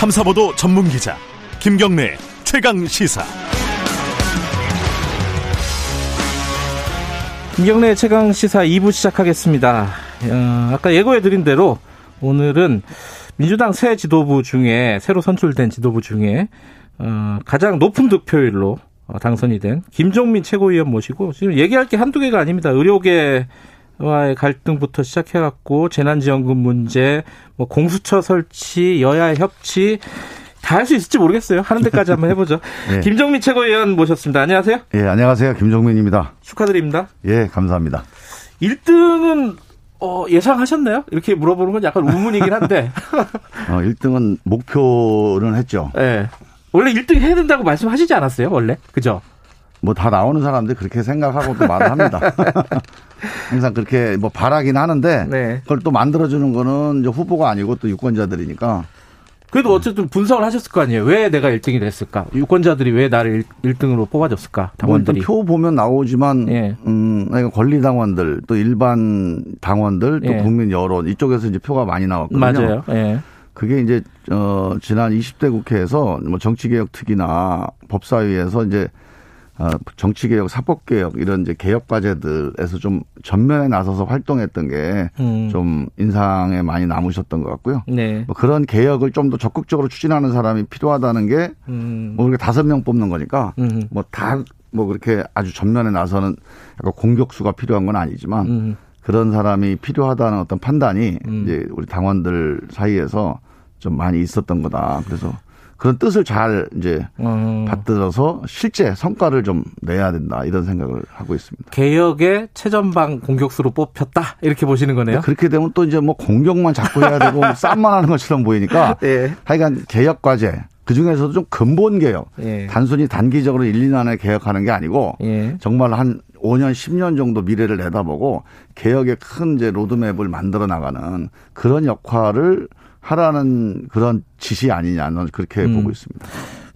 탐사보도 전문 기자 김경래 최강 시사. 김경래 최강 시사 2부 시작하겠습니다. 어, 아까 예고해 드린 대로 오늘은 민주당 새 지도부 중에 새로 선출된 지도부 중에 어, 가장 높은 득표율로 어, 당선이 된 김종민 최고위원 모시고 지금 얘기할 게 한두 개가 아닙니다. 의료계 와의 갈등부터 시작해갖고 재난지원금 문제, 뭐 공수처 설치, 여야 협치 다 할 수 있을지 모르겠어요. 하는 데까지 한번 해보죠. 네. 김종민 최고위원 모셨습니다. 안녕하세요. 예, 안녕하세요. 김종민입니다. 축하드립니다. 예, 감사합니다. 1등은 어, 예상하셨나요? 이렇게 물어보는 건 약간 우문이긴 한데. 어, 1등은 목표는 했죠. 네. 원래 1등 해야 된다고 말씀하시지 않았어요? 원래? 그죠? 뭐 다 나오는 사람들 그렇게 생각하고 또 말을 합니다. 항상 그렇게 뭐 바라긴 하는데 네. 그걸 또 만들어주는 거는 후보가 아니고 또 유권자들이니까 그래도 어쨌든 분석을 하셨을 거 아니에요. 왜 내가 1등이 됐을까? 유권자들이 왜 나를 1, 등으로 뽑아줬을까? 당원들이. 표 보면 나오지만, 예. 음, 권리 당원들, 또 일반 당원들, 또 예. 국민 여론, 이쪽에서 이제 표가 많이 나왔거든요. 맞아요. 예. 그게 이제, 어, 지난 20대 국회에서 뭐 정치개혁 특위나 법사위에서 이제 어, 정치개혁, 사법개혁 이런 이제 개혁 과제들에서 좀 전면에 나서서 활동했던 게좀 음. 인상에 많이 남으셨던 것 같고요. 네. 뭐 그런 개혁을 좀 더 적극적으로 추진하는 사람이 필요하다는 게 음. 뭐 그렇게 다섯 명 뽑는 거니까 음. 뭐다 뭐 그렇게 아주 전면에 나서는 약간 공격수가 필요한 건 아니지만 음. 그런 사람이 필요하다는 어떤 판단이 음. 이제 우리 당원들 사이에서 좀 많이 있었던 거다. 그래서 그런 뜻을 잘 이제 음. 받들어서 실제 성과를 좀 내야 된다 이런 생각을 하고 있습니다. 개혁의 최전방 공격수로 뽑혔다 이렇게 보시는 거네요. 그렇게 되면 또 이제 뭐 공격만 자꾸 해야 되고 쌈만 하는 것처럼 보이니까 네. 하여간 개혁 과제 그 중에서도 좀 근본 개혁. 예. 단순히 단기적으로 1, 2년 안에 개혁하는 게 아니고 예. 정말 한 5년, 10년 정도 미래를 내다보고 개혁의 큰 이제 로드맵을 만들어 나가는 그런 역할을 하라는 그런 지시 아니냐는 그렇게 음. 보고 있습니다.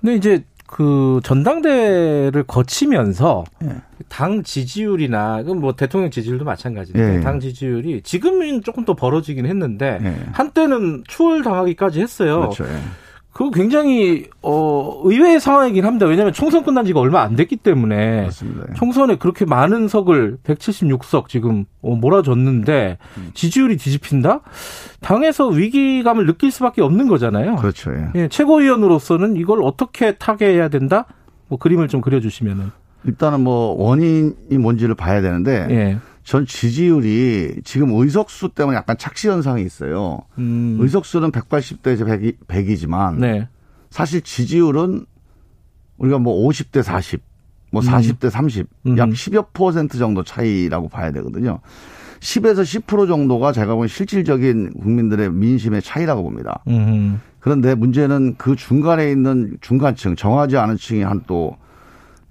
근데 이제 그 전당대를 거치면서 예. 당 지지율이나 뭐 대통령 지지율도 마찬가지인데 예. 당 지지율이 지금은 조금 더 벌어지긴 했는데 예. 한때는 추월당하기까지 했어요. 그렇죠. 예. 그거 굉장히 어 의외의 상황이긴 합니다. 왜냐하면 총선 끝난 지가 얼마 안 됐기 때문에 맞습니다. 총선에 그렇게 많은 석을 176석 지금 어, 몰아줬는데 음. 지지율이 뒤집힌다? 당에서 위기감을 느낄 수밖에 없는 거잖아요. 그렇죠. 예. 예, 최고위원으로서는 이걸 어떻게 타개해야 된다? 뭐 그림을 좀 그려주시면은 일단은 뭐 원인이 뭔지를 봐야 되는데. 예. 전 지지율이 지금 의석수 때문에 약간 착시 현상이 있어요. 음. 의석수는 180대 100, 이지만 네. 사실 지지율은 우리가 뭐 50대 40, 뭐 40대 음. 30, 음. 약 10여 퍼센트 정도 차이라고 봐야 되거든요. 10에서 10% 정도가 제가 보기엔 실질적인 국민들의 민심의 차이라고 봅니다. 음. 그런데 문제는 그 중간에 있는 중간층, 정하지 않은 층이 한 또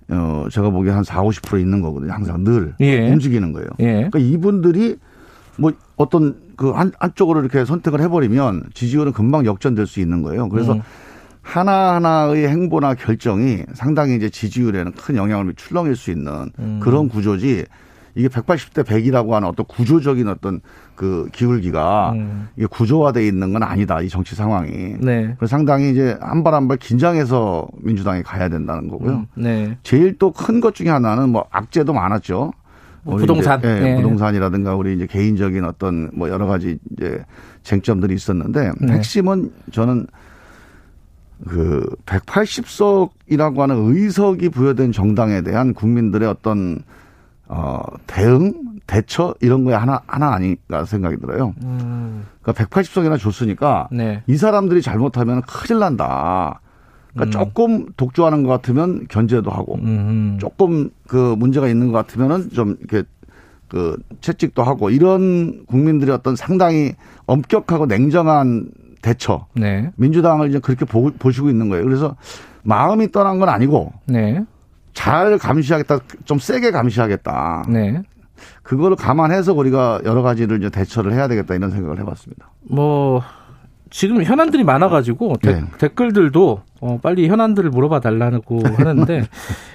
어, 제가 보기에 한 4, 50% 있는 거거든요. 항상 늘 예. 움직이는 거예요. 예. 그러니까 이분들이 뭐 어떤 그 한, 한쪽으로 이렇게 선택을 해버리면 지지율은 금방 역전될 수 있는 거예요. 그래서 음. 하나하나의 행보나 결정이 상당히 이제 지지율에는 큰 영향을 출렁일 수 있는 음. 그런 구조지 이게 180대 100이라고 하는 어떤 구조적인 어떤 그 기울기가 음. 이게 구조화돼 있는 건 아니다. 이 정치 상황이. 네. 그래서 상당히 이제 한 발 한 발 긴장해서 민주당이 가야 된다는 거고요. 음. 네. 제일 또 큰 것 중에 하나는 뭐 악재도 많았죠. 뭐 부동산. 이제, 예, 네. 부동산이라든가 우리 이제 개인적인 어떤 뭐 여러 가지 이제 쟁점들이 있었는데 네. 핵심은 저는 그 180석이라고 하는 의석이 부여된 정당에 대한 국민들의 어떤 어, 대응, 대처 이런 거에 하나 하나 아닌가 생각이 들어요. 음. 그러니까 180석이나 줬으니까 네. 이 사람들이 잘못하면 큰일 난다. 그러니까 음. 조금 독주하는 것 같으면 견제도 하고 음. 조금 그 문제가 있는 것 같으면은 좀 이렇게 그 채찍도 하고 이런 국민들의 어떤 상당히 엄격하고 냉정한 대처. 네. 민주당을 이제 그렇게 보, 보시고 있는 거예요. 그래서 마음이 떠난 건 아니고 네. 잘 감시하겠다, 좀 세게 감시하겠다. 네. 그거를 감안해서 우리가 여러 가지를 이제 대처를 해야 되겠다 이런 생각을 해봤습니다. 뭐 지금 현안들이 많아가지고 네. 댓글들도 어, 빨리 현안들을 물어봐 달라고 하는데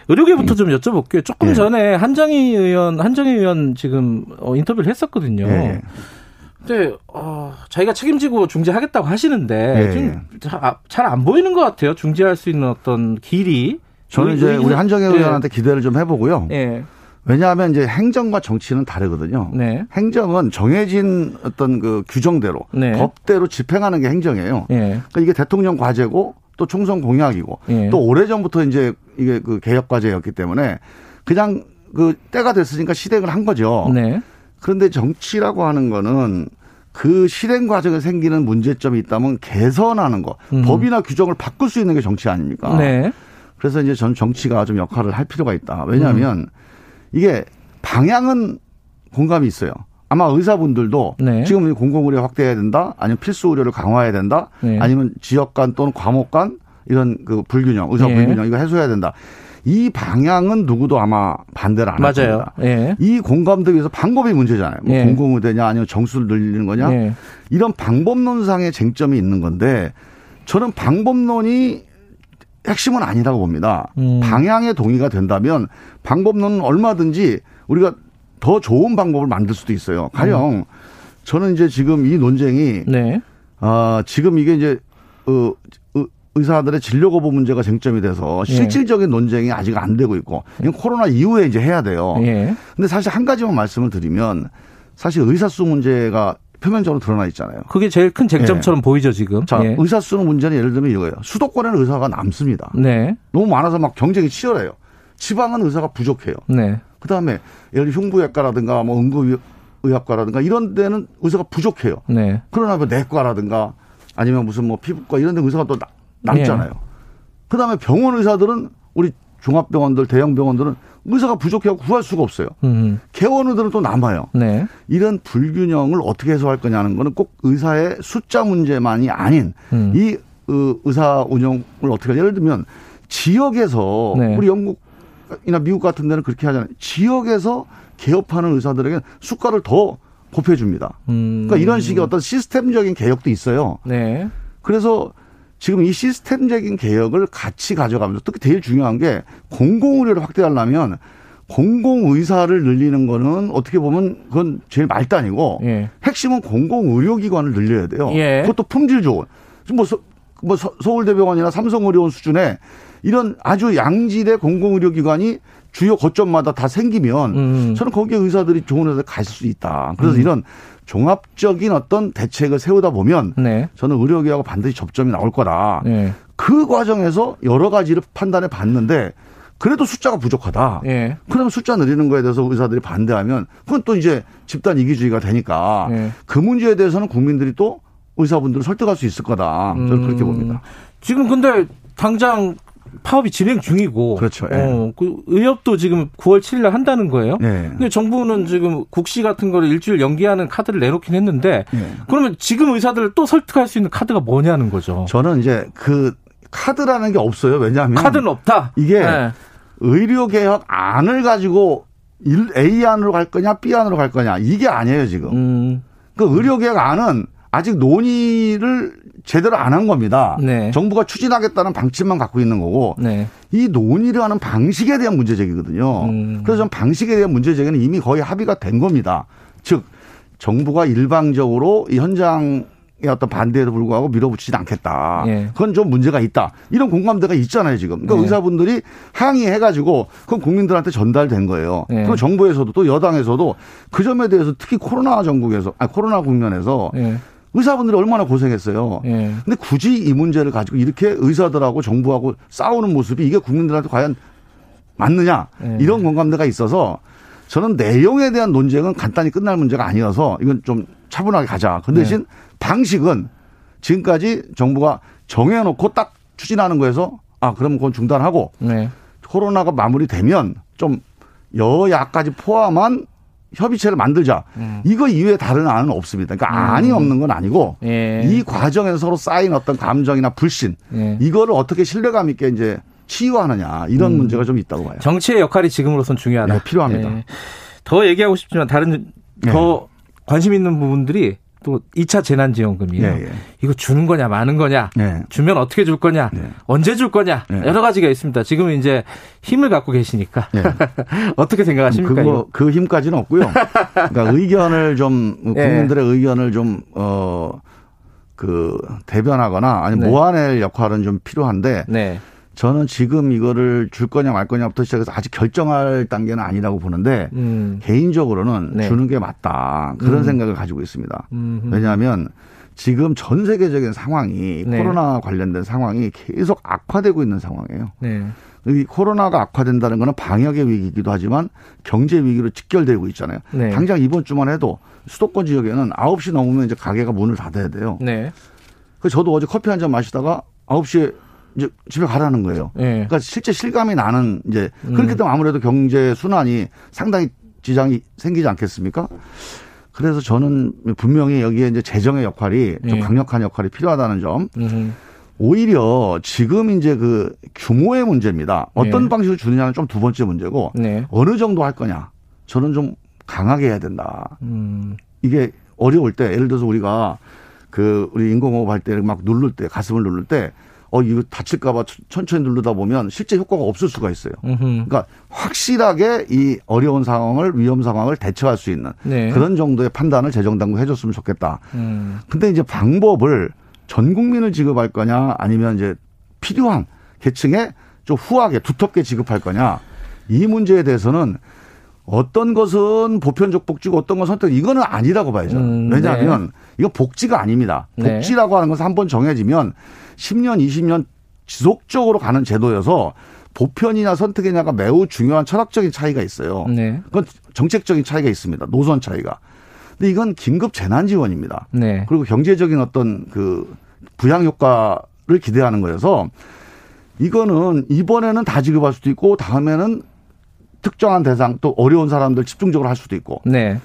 의료계부터 좀 여쭤볼게요. 조금 네. 전에 한정희 의원, 한정희 의원 지금 어, 인터뷰를 했었거든요. 네. 근데 어, 자기가 책임지고 중재하겠다고 하시는데 네. 지금 잘안 보이는 것 같아요. 중재할 수 있는 어떤 길이. 저는 이제 우리 한정혜 의원한테 기대를 좀 해보고요. 네. 왜냐하면 이제 행정과 정치는 다르거든요. 네. 행정은 정해진 어떤 그 규정대로 네. 법대로 집행하는 게 행정이에요. 네. 그러니까 이게 대통령 과제고 또 총선 공약이고 네. 또 오래전부터 이제 이게 그 개혁 과제였기 때문에 그냥 그 때가 됐으니까 실행을 한 거죠. 네. 그런데 정치라고 하는 거는 그 실행 과정에 생기는 문제점이 있다면 개선하는 거, 음. 법이나 규정을 바꿀 수 있는 게 정치 아닙니까? 네. 그래서 이제 전 정치가 좀 역할을 할 필요가 있다. 왜냐하면 음. 이게 방향은 공감이 있어요. 아마 의사분들도 네. 지금 공공의료 확대해야 된다, 아니면 필수 의료를 강화해야 된다, 네. 아니면 지역 간 또는 과목 간 이런 그 불균형, 의사 네. 불균형 이거 해소해야 된다. 이 방향은 누구도 아마 반대를 안할 겁니다. 예. 이 공감도 위해서 방법이 문제잖아요. 뭐 예. 공공의대냐 아니면 정수를 늘리는 거냐 예. 이런 방법론상의 쟁점이 있는 건데 저는 방법론이 핵심은 아니라고 봅니다. 음. 방향에 동의가 된다면 방법론은 얼마든지 우리가 더 좋은 방법을 만들 수도 있어요. 가령 음. 저는 이제 지금 이 논쟁이 네. 아, 지금 이게 이제 어, 의사들의 진료 거부 문제가 쟁점이 돼서 예. 실질적인 논쟁이 아직 안 되고 있고 이건 코로나 이후에 이제 해야 돼요. 예. 근데 사실 한 가지만 말씀을 드리면 사실 의사 수 문제가 표면적으로 드러나 있잖아요. 그게 제일 큰 쟁점처럼 예. 보이죠 지금. 자 예. 의사 수는 문제는 예를 들면 이거예요. 수도권에는 의사가 남습니다. 네. 너무 많아서 막 경쟁이 치열해요. 지방은 의사가 부족해요. 네. 그다음에 예를 들어 흉부외과라든가 뭐 응급의학과라든가 이런 데는 의사가 부족해요. 네. 그러나 뭐 내과라든가 아니면 무슨 뭐 피부과 이런 데 의사가 또 남잖아요. 예. 그다음에 병원 의사들은 우리 종합병원들 대형 병원들은 의사가 부족해서 구할 수가 없어요. 음. 개원의들은 또 남아요. 네. 이런 불균형을 어떻게 해소할 거냐는 거는 꼭 의사의 숫자 문제만이 아닌 음. 이 의사 운영을 어떻게 예를 들면 지역에서 네. 우리 영국이나 미국 같은 데는 그렇게 하잖아요. 지역에서 개업하는 의사들에게 수가를 더 곱해줍니다. 음. 그러니까 이런 식의 어떤 시스템적인 개혁도 있어요. 네. 그래서 지금 이 시스템적인 개혁을 같이 가져가면서 특히 제일 중요한 게 공공의료를 확대하려면 공공의사를 늘리는 거는 어떻게 보면 그건 제일 말단이고 예. 핵심은 공공의료기관을 늘려야 돼요. 예. 그것도 품질 좋은. 뭐, 서, 뭐 서, 울대병원이나 삼성의료원 수준의 이런 아주 양질의 공공의료기관이 주요 거점마다 다 생기면 음. 저는 거기에 의사들이 좋은 회사에 갈 수 있다. 그래서 음. 이런 종합적인 어떤 대책을 세우다 보면 네. 저는 의료계하고 반드시 접점이 나올 거다. 네. 그 과정에서 여러 가지를 판단해 봤는데 그래도 숫자가 부족하다. 네. 그러면 숫자 늘리는 거에 대해서 의사들이 반대하면 그건 또 이제 집단 이기주의가 되니까 네. 그 문제에 대해서는 국민들이 또 의사분들을 설득할 수 있을 거다. 저는 음. 그렇게 봅니다. 지금 근데 당장 파업이 진행 중이고. 그렇죠. 예. 어, 그 의협도 지금 9월 7일 날 한다는 거예요. 예. 근데 정부는 지금 국시 같은 거를 일주일 연기하는 카드를 내놓긴 했는데 예. 그러면 지금 의사들을 또 설득할 수 있는 카드가 뭐냐는 거죠. 저는 이제 그 카드라는 게 없어요. 왜냐하면 카드는 없다. 이게 네. 의료 개혁 안을 가지고 A 안으로 갈 거냐 B 안으로 갈 거냐 이게 아니에요 지금. 음. 그 의료 개혁 안은 아직 논의를 제대로 안 한 겁니다. 네. 정부가 추진하겠다는 방침만 갖고 있는 거고 네. 이 논의를 하는 방식에 대한 문제 제기거든요. 음. 그래서 전 방식에 대한 문제 제기는 이미 거의 합의가 된 겁니다. 즉 정부가 일방적으로 이 현장 의 어떤 반대에도 불구하고 밀어붙이지 않겠다. 예. 그건 좀 문제가 있다. 이런 공감대가 있잖아요, 지금. 그러니까 예. 의사분들이 항의해가지고 그건 국민들한테 전달된 거예요. 예. 그리고 정부에서도 또 여당에서도 그 점에 대해서 특히 코로나 전국에서, 아 코로나 국면에서 예. 의사분들이 얼마나 고생했어요. 예. 근데 굳이 이 문제를 가지고 이렇게 의사들하고 정부하고 싸우는 모습이 이게 국민들한테 과연 맞느냐 예. 이런 공감대가 있어서 저는 내용에 대한 논쟁은 간단히 끝날 문제가 아니어서 이건 좀 차분하게 가자. 그 대신 네. 방식은 지금까지 정부가 정해놓고 딱 추진하는 거에서 아 그러면 그건 중단하고 네. 코로나가 마무리되면 좀 여야까지 포함한 협의체를 만들자. 음. 이거 이외에 다른 안은 없습니다. 그러니까 음. 안이 없는 건 아니고 예. 이 과정에서 서로 쌓인 어떤 감정이나 불신 예. 이거를 어떻게 신뢰감 있게 이제 치유하느냐 이런 음. 문제가 좀 있다고 봐요. 정치의 역할이 지금으로선 중요하다. 네, 필요합니다. 예. 더 얘기하고 싶지만 다른 더 네. 관심 있는 부분들이 또 2차 재난지원금이요. 예, 예. 이거 주는 거냐 마는 거냐, 예. 주면 어떻게 줄 거냐, 예. 언제 줄 거냐 예. 여러 가지가 있습니다. 지금 이제 힘을 갖고 계시니까 예. 어떻게 생각하십니까? 그거, 그 힘까지는 없고요. 그러니까 의견을 좀 국민들의 의견을 좀 어. 그 대변하거나 아니면 모아낼 역할은 좀 필요한데 네. 저는 지금 이거를 줄 거냐 말 거냐부터 시작해서 아직 결정할 단계는 아니라고 보는데 음. 개인적으로는 네. 주는 게 맞다 그런 음. 생각을 가지고 있습니다. 음흠. 왜냐하면 지금 전 세계적인 상황이 네. 코로나 관련된 상황이 계속 악화되고 있는 상황이에요. 네. 이 코로나가 악화된다는 거는 방역의 위기이기도 하지만 경제 위기로 직결되고 있잖아요. 네. 당장 이번 주만 해도 수도권 지역에는 9시 넘으면 이제 가게가 문을 닫아야 돼요. 네. 그 저도 어제 커피 한 잔 마시다가 9시에 이제 집에 가라는 거예요. 네. 그러니까 실제 실감이 나는 이제 음. 그렇기 때문에 아무래도 경제 순환이 상당히 지장이 생기지 않겠습니까? 그래서 저는 분명히 여기에 이제 재정의 역할이 네. 좀 강력한 역할이 필요하다는 점. 음. 오히려 지금 이제 그 규모의 문제입니다. 어떤 네. 방식으로 주느냐는 좀 두 번째 문제고 네. 어느 정도 할 거냐. 저는 좀 강하게 해야 된다. 음. 이게 어려울 때 예를 들어서 우리가 그 우리 인공호흡 할 때 막 누를 때 가슴을 누를 때 어, 이거 다칠까봐 천천히 누르다 보면 실제 효과가 없을 수가 있어요. 음흠. 그러니까 확실하게 이 어려운 상황을 위험 상황을 대처할 수 있는 네. 그런 정도의 판단을 재정당국 해줬으면 좋겠다. 음. 근데 이제 방법을 전 국민을 지급할 거냐 아니면 이제 필요한 계층에 좀 후하게 두텁게 지급할 거냐 이 문제에 대해서는 어떤 것은 보편적 복지고 어떤 건 선택 이거는 아니라고 봐야죠. 음, 왜냐하면 네. 이거 복지가 아닙니다. 네. 복지라고 하는 것은 한 번 정해지면 10년, 20년 지속적으로 가는 제도여서 보편이냐 선택이냐가 매우 중요한 철학적인 차이가 있어요. 네. 그건 정책적인 차이가 있습니다. 노선 차이가. 근데 이건 긴급 재난 지원입니다. 네. 그리고 경제적인 어떤 그 부양 효과를 기대하는 거여서 이거는 이번에는 다 지급할 수도 있고 다음에는 특정한 대상 또 어려운 사람들 집중적으로 할 수도 있고 네.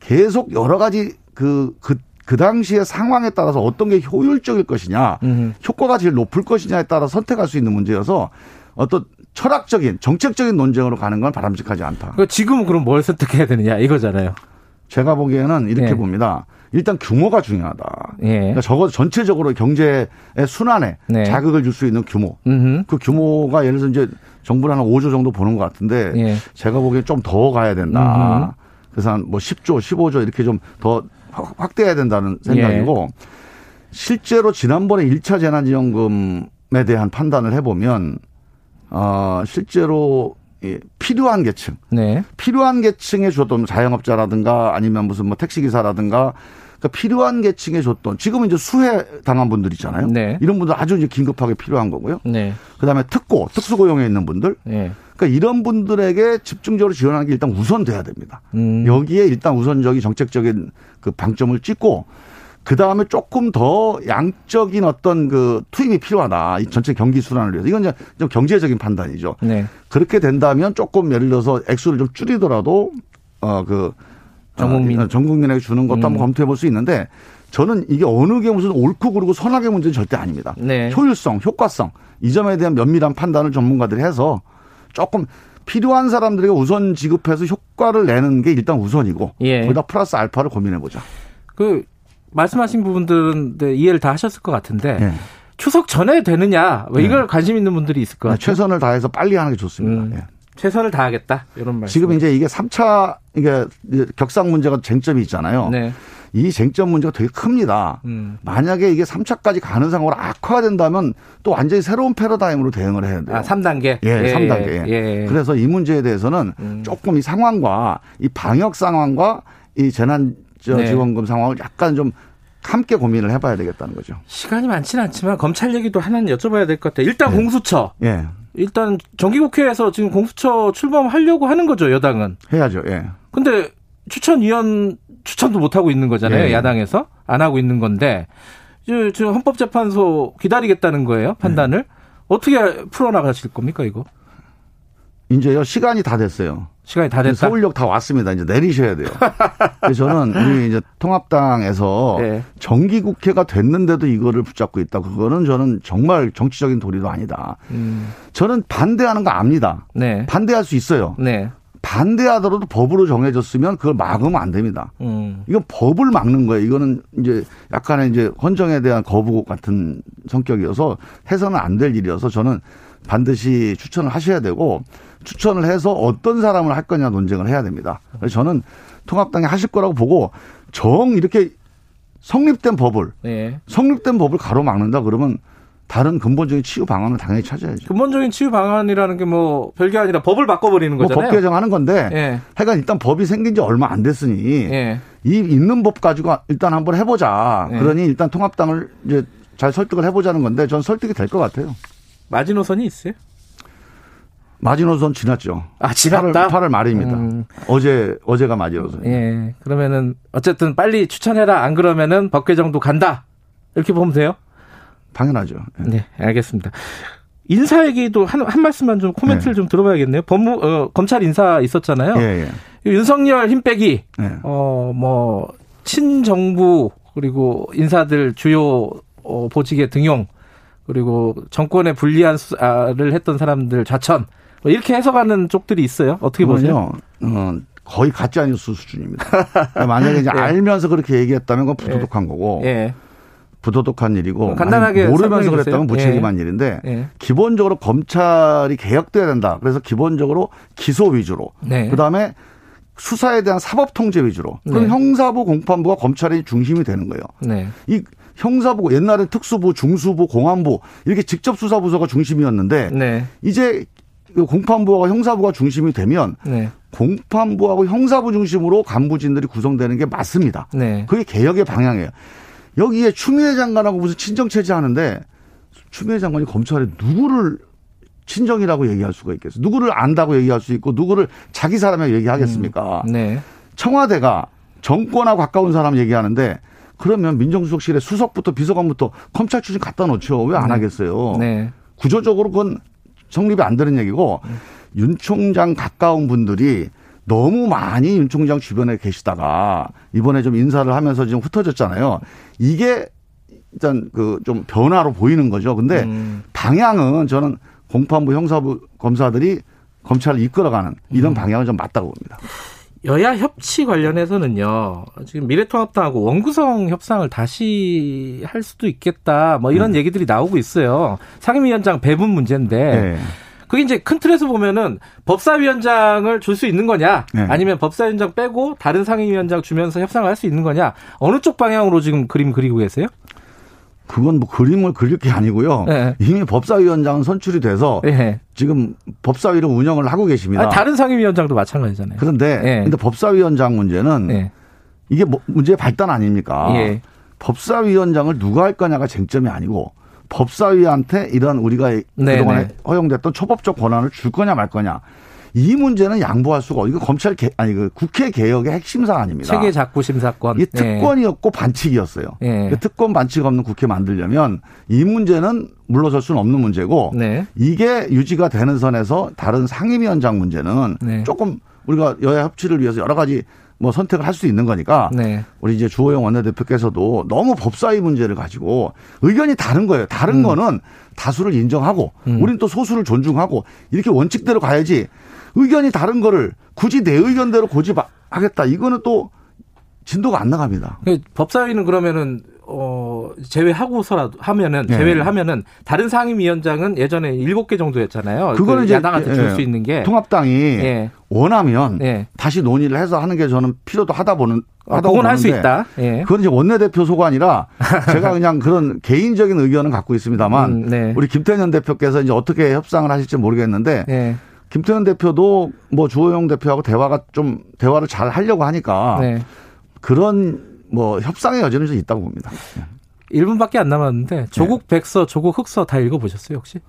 계속 여러 가지 그, 그, 그 당시의 상황에 따라서 어떤 게 효율적일 것이냐, 음흠. 효과가 제일 높을 것이냐에 따라 선택할 수 있는 문제여서 어떤 철학적인 정책적인 논쟁으로 가는 건 바람직하지 않다. 그러니까 지금은 그럼 뭘 선택해야 되느냐 이거잖아요. 제가 보기에는 이렇게 네. 봅니다. 일단 규모가 중요하다. 예. 그러니까 적어도 전체적으로 경제의 순환에 네. 자극을 줄 수 있는 규모. 음흠. 그 규모가 예를 들어서 이제 정부는 한 5조 정도 보는 것 같은데 예. 제가 보기엔 좀 더 가야 된다. 음흠. 그래서 한 뭐 10조, 15조 이렇게 좀 더 확대해야 된다는 생각이고 예. 실제로 지난번에 1차 재난지원금에 대한 판단을 해보면 어 실제로 예, 필요한 계층, 네. 필요한 계층에 줬던 자영업자라든가 아니면 무슨 뭐 택시기사라든가 그러니까 필요한 계층에 줬던 지금은 이제 수혜 당한 분들 있잖아요. 네. 이런 분들 아주 이제 긴급하게 필요한 거고요. 네. 그다음에 특고 특수고용에 있는 분들. 네. 그러니까 이런 분들에게 집중적으로 지원하는 게 일단 우선 돼야 됩니다. 음. 여기에 일단 우선적인 정책적인 그 방점을 찍고 그 다음에 조금 더 양적인 어떤 그 투입이 필요하다. 이 전체 경기 순환을 위해서. 이건 이제 좀 경제적인 판단이죠. 네. 그렇게 된다면 조금 예를 들어서 액수를 좀 줄이더라도 어 그 전 국민 어, 전 국민에게 주는 것도 음. 한번 검토해 볼 수 있는데 저는 이게 어느 게 무슨 옳고 그르고 선악의 문제는 절대 아닙니다. 네. 효율성, 효과성 이 점에 대한 면밀한 판단을 전문가들이 해서 조금 필요한 사람들에게 우선 지급해서 효과를 내는 게 일단 우선이고 예. 거기다 플러스 알파를 고민해 보자. 그 말씀하신 부분들은 네, 이해를 다 하셨을 것 같은데 예. 추석 전에 되느냐 뭐 이걸 예. 관심 있는 분들이 있을 것 네, 같아요. 최선을 다해서 빨리 하는 게 좋습니다. 음. 예. 최선을 다하겠다 이런 말씀. 지금 이제 이게 3차 이게 격상 문제가 쟁점이 있잖아요. 네. 이 쟁점 문제가 되게 큽니다. 음. 만약에 이게 3차까지 가는 상황으로 악화된다면 또 완전히 새로운 패러다임으로 대응을 해야 돼요. 아, 3단계? 예, 예 3단계. 예. 예. 그래서 이 문제에 대해서는 음. 조금 이 상황과 이 방역 상황과 이 재난 네. 지원금 상황을 약간 좀 함께 고민을 해봐야 되겠다는 거죠. 시간이 많지는 않지만 검찰 얘기도 하나는 여쭤봐야 될 것 같아요. 일단 네. 공수처. 예. 일단 정기국회에서 지금 공수처 출범하려고 하는 거죠, 여당은. 해야죠, 예. 근데 추천위원 추천도 못 하고 있는 거잖아요, 예. 야당에서 안 하고 있는 건데 지금 헌법재판소 기다리겠다는 거예요, 판단을. 예. 어떻게 풀어나가실 겁니까, 이거? 이제요 시간이 다 됐어요. 시간이 다 됐다. 서울역 다 왔습니다. 이제 내리셔야 돼요. 그래서 저는 우리 이제 통합당에서 네. 정기 국회가 됐는데도 이거를 붙잡고 있다. 그거는 저는 정말 정치적인 도리도 아니다. 음. 저는 반대하는 거 압니다. 네. 반대할 수 있어요. 네. 반대하더라도 법으로 정해졌으면 그걸 막으면 안 됩니다. 음. 이건 법을 막는 거예요. 이거는 이제 약간의 이제 헌정에 대한 거부 같은 성격이어서 해서는 안 될 일이어서 저는 반드시 추천을 하셔야 되고 추천을 해서 어떤 사람을 할 거냐 논쟁을 해야 됩니다. 그래서 저는 통합당이 하실 거라고 보고 정 이렇게 성립된 법을 네. 성립된 법을 가로막는다 그러면 다른 근본적인 치유 방안을 당연히 찾아야죠. 근본적인 치유 방안이라는 게 뭐 별게 아니라 법을 바꿔버리는 뭐 거잖아요. 뭐 법 개정하는 건데, 예. 하여간 일단 법이 생긴 지 얼마 안 됐으니 예. 이 있는 법 가지고 일단 한번 해보자. 예. 그러니 일단 통합당을 이제 잘 설득을 해보자는 건데, 전 설득이 될 것 같아요. 마지노선이 있어요? 마지노선 지났죠. 아, 지났다? 8월, 8월 말입니다. 음. 어제, 어제가 마지노선. 예. 그러면은, 어쨌든 빨리 추천해라. 안 그러면은 법 개정도 간다. 이렇게 보면 돼요? 당연하죠. 예. 네, 알겠습니다. 인사 얘기도 한, 한 말씀만 좀 코멘트를 네. 좀 들어봐야겠네요. 법무, 어, 검찰 인사 있었잖아요. 예, 예. 윤석열 힘 빼기, 예. 어, 뭐, 친정부, 그리고 인사들 주요 어, 보직의 등용, 그리고 정권에 불리한 수사를 했던 사람들 좌천, 뭐 이렇게 해석하는 쪽들이 있어요. 어떻게 보세요? 어, 거의 가짜 뉴스 수준입니다. 만약에 이제 예. 알면서 그렇게 얘기했다면 그건 부도덕한 거고. 예. 부도덕한 일이고 간단하게 모르면서 그랬다면 무책임한 예. 일인데 예. 기본적으로 검찰이 개혁돼야 된다. 그래서 기본적으로 기소 위주로 네. 그다음에 수사에 대한 사법 통제 위주로 그럼 네. 형사부 공판부가 검찰의 중심이 되는 거예요. 네. 이 형사부 옛날에 특수부 중수부 공안부 이렇게 직접 수사 부서가 중심이었는데 네. 이제 공판부와 형사부가 중심이 되면 네. 공판부하고 형사부 중심으로 간부진들이 구성되는 게 맞습니다. 네. 그게 개혁의 방향이에요. 여기에 추미애 장관하고 무슨 친정 체제 하는데 추미애 장관이 검찰에 누구를 친정이라고 얘기할 수가 있겠어요? 누구를 안다고 얘기할 수 있고 누구를 자기 사람이라고 얘기하겠습니까? 음, 네. 청와대가 정권하고 가까운 사람 얘기하는데 그러면 민정수석실에 수석부터 비서관부터 검찰 출신 갖다 놓죠. 왜안 네. 하겠어요? 네. 구조적으로 그건 성립이 안 되는 얘기고 네. 윤 총장 가까운 분들이 너무 많이 윤 총장 주변에 계시다가 이번에 좀 인사를 하면서 지금 흩어졌잖아요. 이게 일단 그 좀 변화로 보이는 거죠. 근데 음. 방향은 저는 공판부 형사부 검사들이 검찰을 이끌어가는 이런 음. 방향은 좀 맞다고 봅니다. 여야 협치 관련해서는요. 지금 미래통합당하고 원구성 협상을 다시 할 수도 있겠다. 뭐 이런 음. 얘기들이 나오고 있어요. 상임위원장 배분 문제인데 네. 그게 이제 큰 틀에서 보면은 법사위원장을 줄 수 있는 거냐, 네. 아니면 법사위원장 빼고 다른 상임위원장 주면서 협상을 할 수 있는 거냐, 어느 쪽 방향으로 지금 그림 그리고 계세요? 그건 뭐 그림을 그릴 게 아니고요. 네. 이미 법사위원장은 선출이 돼서 네. 지금 법사위를 운영을 하고 계십니다. 아 다른 상임위원장도 마찬가지잖아요. 그런데 네. 근데 법사위원장 문제는 네. 이게 뭐 문제의 발단 아닙니까? 예. 법사위원장을 누가 할 거냐가 쟁점이 아니고 법사위한테 이런 우리가 네네. 그동안에 네. 허용됐던 초법적 권한을 줄 거냐 말 거냐. 이 문제는 양보할 수가 없고 이거 검찰 개, 아니 그 국회 개혁의 핵심 사안입니다. 체계 작구 심사권. 이게 네. 특권이었고 네. 반칙이었어요. 네. 그 특권 반칙 없는 국회 만들려면 이 문제는 물러설 수는 없는 문제고 네. 이게 유지가 되는 선에서 다른 상임위원장 문제는 네. 조금 우리가 여야 협치를 위해서 여러 가지 뭐 선택을 할 수 있는 거니까 네. 우리 이제 주호영 원내대표께서도 너무 법사위 문제를 가지고 의견이 다른 거예요. 다른 음. 거는 다수를 인정하고 음. 우리는 또 소수를 존중하고 이렇게 원칙대로 가야지 의견이 다른 거를 굳이 내 의견대로 고집하겠다. 이거는 또 진도가 안 나갑니다. 그 법사위는 그러면은 어 제외하고서라도 하면은 네. 제외를 하면은 다른 상임위원장은 예전에 7개 정도였잖아요. 그거는 그 이제 야당한테 줄수 예. 있는 게 통합당이 예. 원하면 예. 다시 논의를 해서 하는 게 저는 필요도 하다 보는 아, 하다 그건 할 수 있다. 예. 그건 이제 원내대표 소관이라 제가 그냥 그런 개인적인 의견은 갖고 있습니다만 음, 네. 우리 김태년 대표께서 이제 어떻게 협상을 하실지 모르겠는데 예. 김태현 대표도 뭐 주호영 대표하고 대화가 좀 대화를 잘 하려고 하니까 네. 그런 뭐 협상의 여지는 좀 있다고 봅니다. 1분밖에 안 남았는데 조국 네. 백서, 조국 흑서 다 읽어보셨어요 혹시?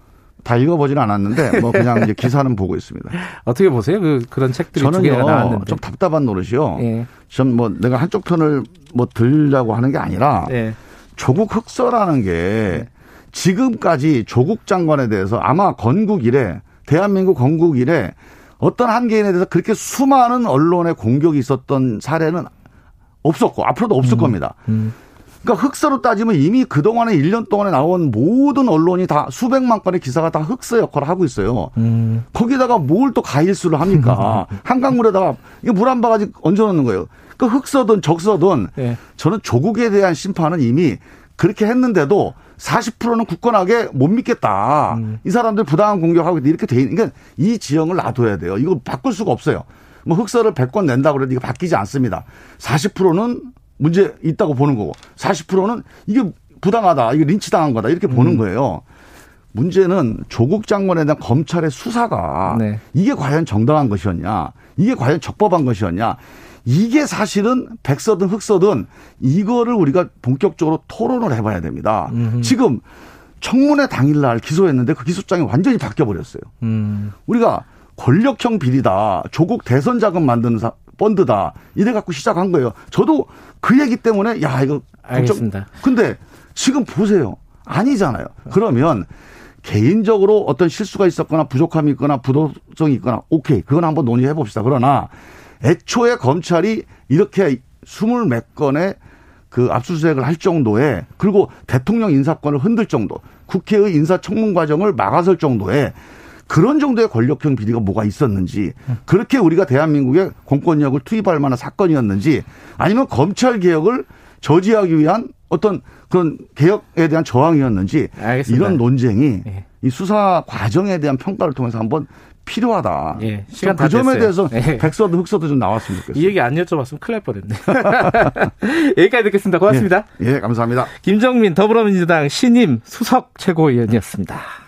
다 읽어보지는 않았는데 뭐 그냥 이제 기사는 보고 있습니다. 어떻게 보세요? 그 그런 책들이 저는요 나왔는데. 좀 답답한 노릇이요. 예. 전뭐 내가 한쪽 편을 뭐 들려고 하는 게 아니라 예. 조국 흑서라는 게 네. 지금까지 조국 장관에 대해서 아마 건국 이래 대한민국 건국 이래 어떤 한 개인에 대해서 그렇게 수많은 언론의 공격이 있었던 사례는 없었고 앞으로도 없을 음. 겁니다. 음. 그러니까 흑서로 따지면 이미 그동안에 1년 동안에 나온 모든 언론이 다 수백만 건의 기사가 다 흑서 역할을 하고 있어요. 음. 거기다가 뭘 또 가일수를 합니까? 한강물에다가 이거 물 한 바가지 얹어 놓는 거예요. 그 흑서든 적서든 네. 저는 조국에 대한 심판은 이미 그렇게 했는데도 40%는 굳건하게 못 믿겠다. 음. 이 사람들 부당한 공격하고 이렇게 돼 있는 그러니까 이 지형을 놔둬야 돼요. 이거 바꿀 수가 없어요. 뭐 흑서를 100건 낸다고 그래도 이거 바뀌지 않습니다. 40%는 문제 있다고 보는 거고 40%는 이게 부당하다. 이게 린치 당한 거다. 이렇게 보는 음. 거예요. 문제는 조국 장관에 대한 검찰의 수사가 네. 이게 과연 정당한 것이었냐. 이게 과연 적법한 것이었냐. 이게 사실은 백서든 흑서든 이거를 우리가 본격적으로 토론을 해봐야 됩니다. 음흠. 지금 청문회 당일날 기소했는데 그 기소장이 완전히 바뀌어 버렸어요. 음. 우리가 권력형 비리다, 조국 대선 자금 만드는 사, 펀드다 이래 갖고 시작한 거예요. 저도 그 얘기 때문에 야 이거 알겠습니다. 근데 지금 보세요. 아니잖아요. 그러면 개인적으로 어떤 실수가 있었거나 부족함이 있거나 부도성이 있거나 오케이 그건 한번 논의해 봅시다. 그러나 애초에 검찰이 이렇게 스물 몇 건의 그 압수수색을 할 정도에 그리고 대통령 인사권을 흔들 정도 국회의 인사청문 과정을 막아설 정도의 그런 정도의 권력형 비리가 뭐가 있었는지 그렇게 우리가 대한민국의 공권력을 투입할 만한 사건이었는지 아니면 검찰 개혁을 저지하기 위한 어떤 그런 개혁에 대한 저항이었는지 알겠습니다. 이런 논쟁이 네. 이 수사 과정에 대한 평가를 통해서 한번 필요하다. 예, 시간 그 점에 대해서 예. 백서도 흑서도 좀 나왔으면 좋겠어요. 이 얘기 안 여쭤봤으면 큰일 날 뻔했네. 여기까지 듣겠습니다. 고맙습니다. 예, 예 감사합니다. 김정민 더불어민주당 신임 수석 최고위원이었습니다.